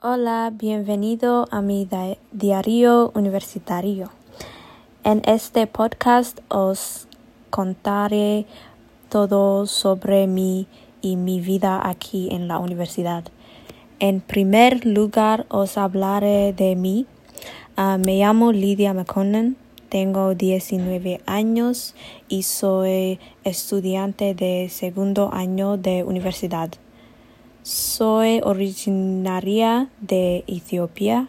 Hola, bienvenido a mi diario universitario. En este podcast os contaré todo sobre mí y mi vida aquí en la universidad. En primer lugar, os hablaré de mí. Uh, me llamo Lydia McConnell, tengo 19 años y soy estudiante de segundo año de universidad. Soy originaria de Etiopía,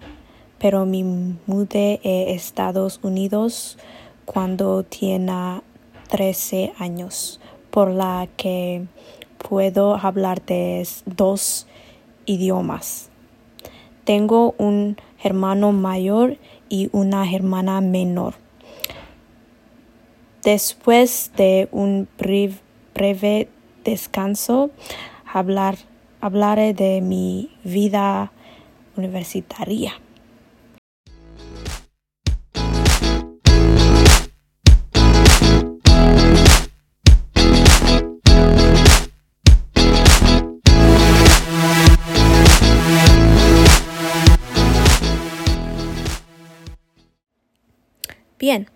pero me mudé a Estados Unidos cuando tenía 13 años, por la que puedo hablar de dos idiomas. Tengo un hermano mayor y una hermana menor. Después de un breve descanso, hablar hablaré de mi vida universitaria. Bien,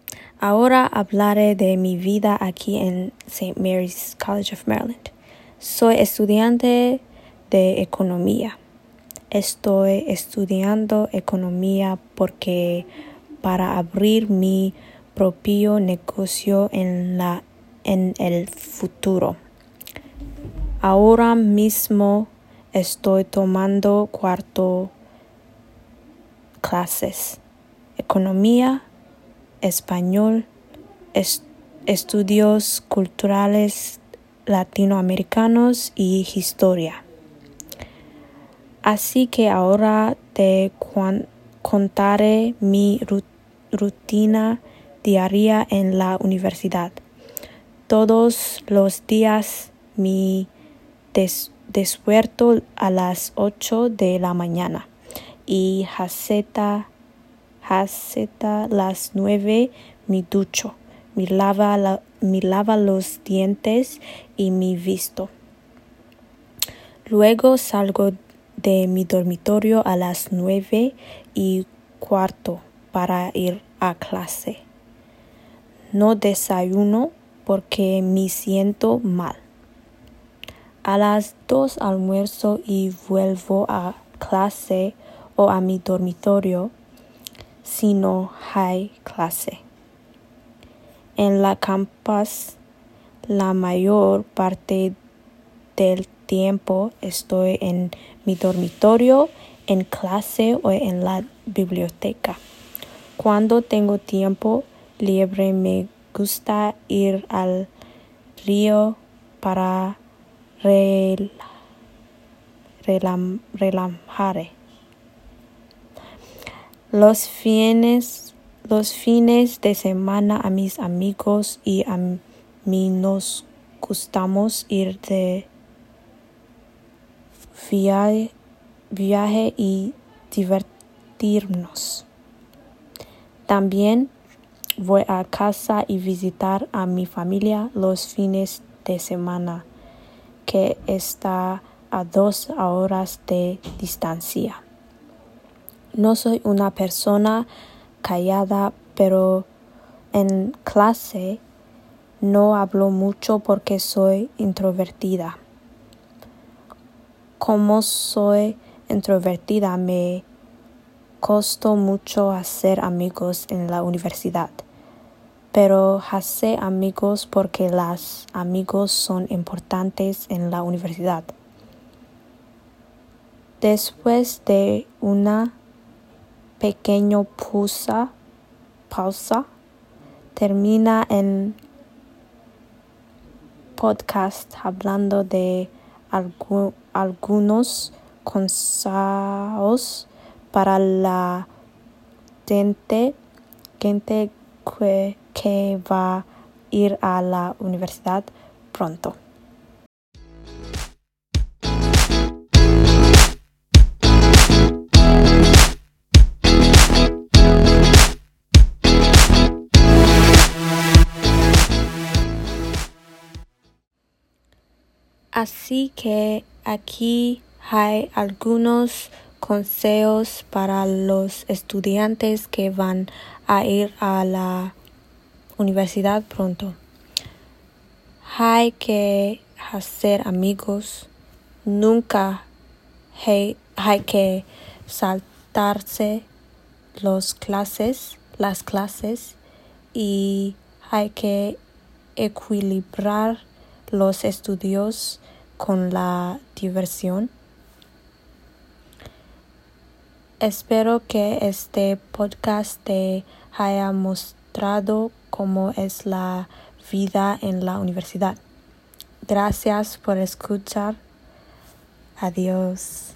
ahora hablaré de mi vida aquí en St. Mary's College of Maryland. Soy estudiante de economía. Estoy estudiando economía porque para abrir mi propio negocio en la en el futuro. Ahora mismo estoy tomando cuarto clases. Economía, español, estudios culturales latinoamericanos y historia. Así que ahora te contaré mi rutina diaria en la universidad. Todos los días me despierto a las 8 de la mañana y a las 9 me ducho, me lava, me lava los dientes y me visto. Luego salgo de mi dormitorio a las nueve y cuarto para ir a clase. No desayuno porque me siento mal. A las dos almuerzo y vuelvo a clase o a mi dormitorio si no hay clase. En la campus la mayor parte del tiempo estoy en mi dormitorio, en clase o en la biblioteca. Cuando tengo tiempo libre me gusta ir al río para relajar. Los fines, los fines de semana a mis amigos y a mí nos gustamos ir de viaje, y divertirnos. También voy a casa y visitar a mi familia los fines de semana, que está a dos horas de distancia. No soy una persona callada, pero en clase no hablo mucho porque soy introvertida como soy introvertida me costó mucho hacer amigos en la universidad. Pero hace amigos porque los amigos son importantes en la universidad. Después de una pequeña pausa, pausa termina en podcast hablando de algunos consejos para la gente, gente que, que va a ir a la universidad pronto. Así que aquí hay algunos consejos para los estudiantes que van a ir a la universidad pronto. Hay que hacer amigos. Nunca hay, que saltarse los clases, las clases y hay que equilibrar los estudios con la diversión. Espero que este podcast te haya mostrado cómo es la vida en la universidad. Gracias por escuchar. Adiós.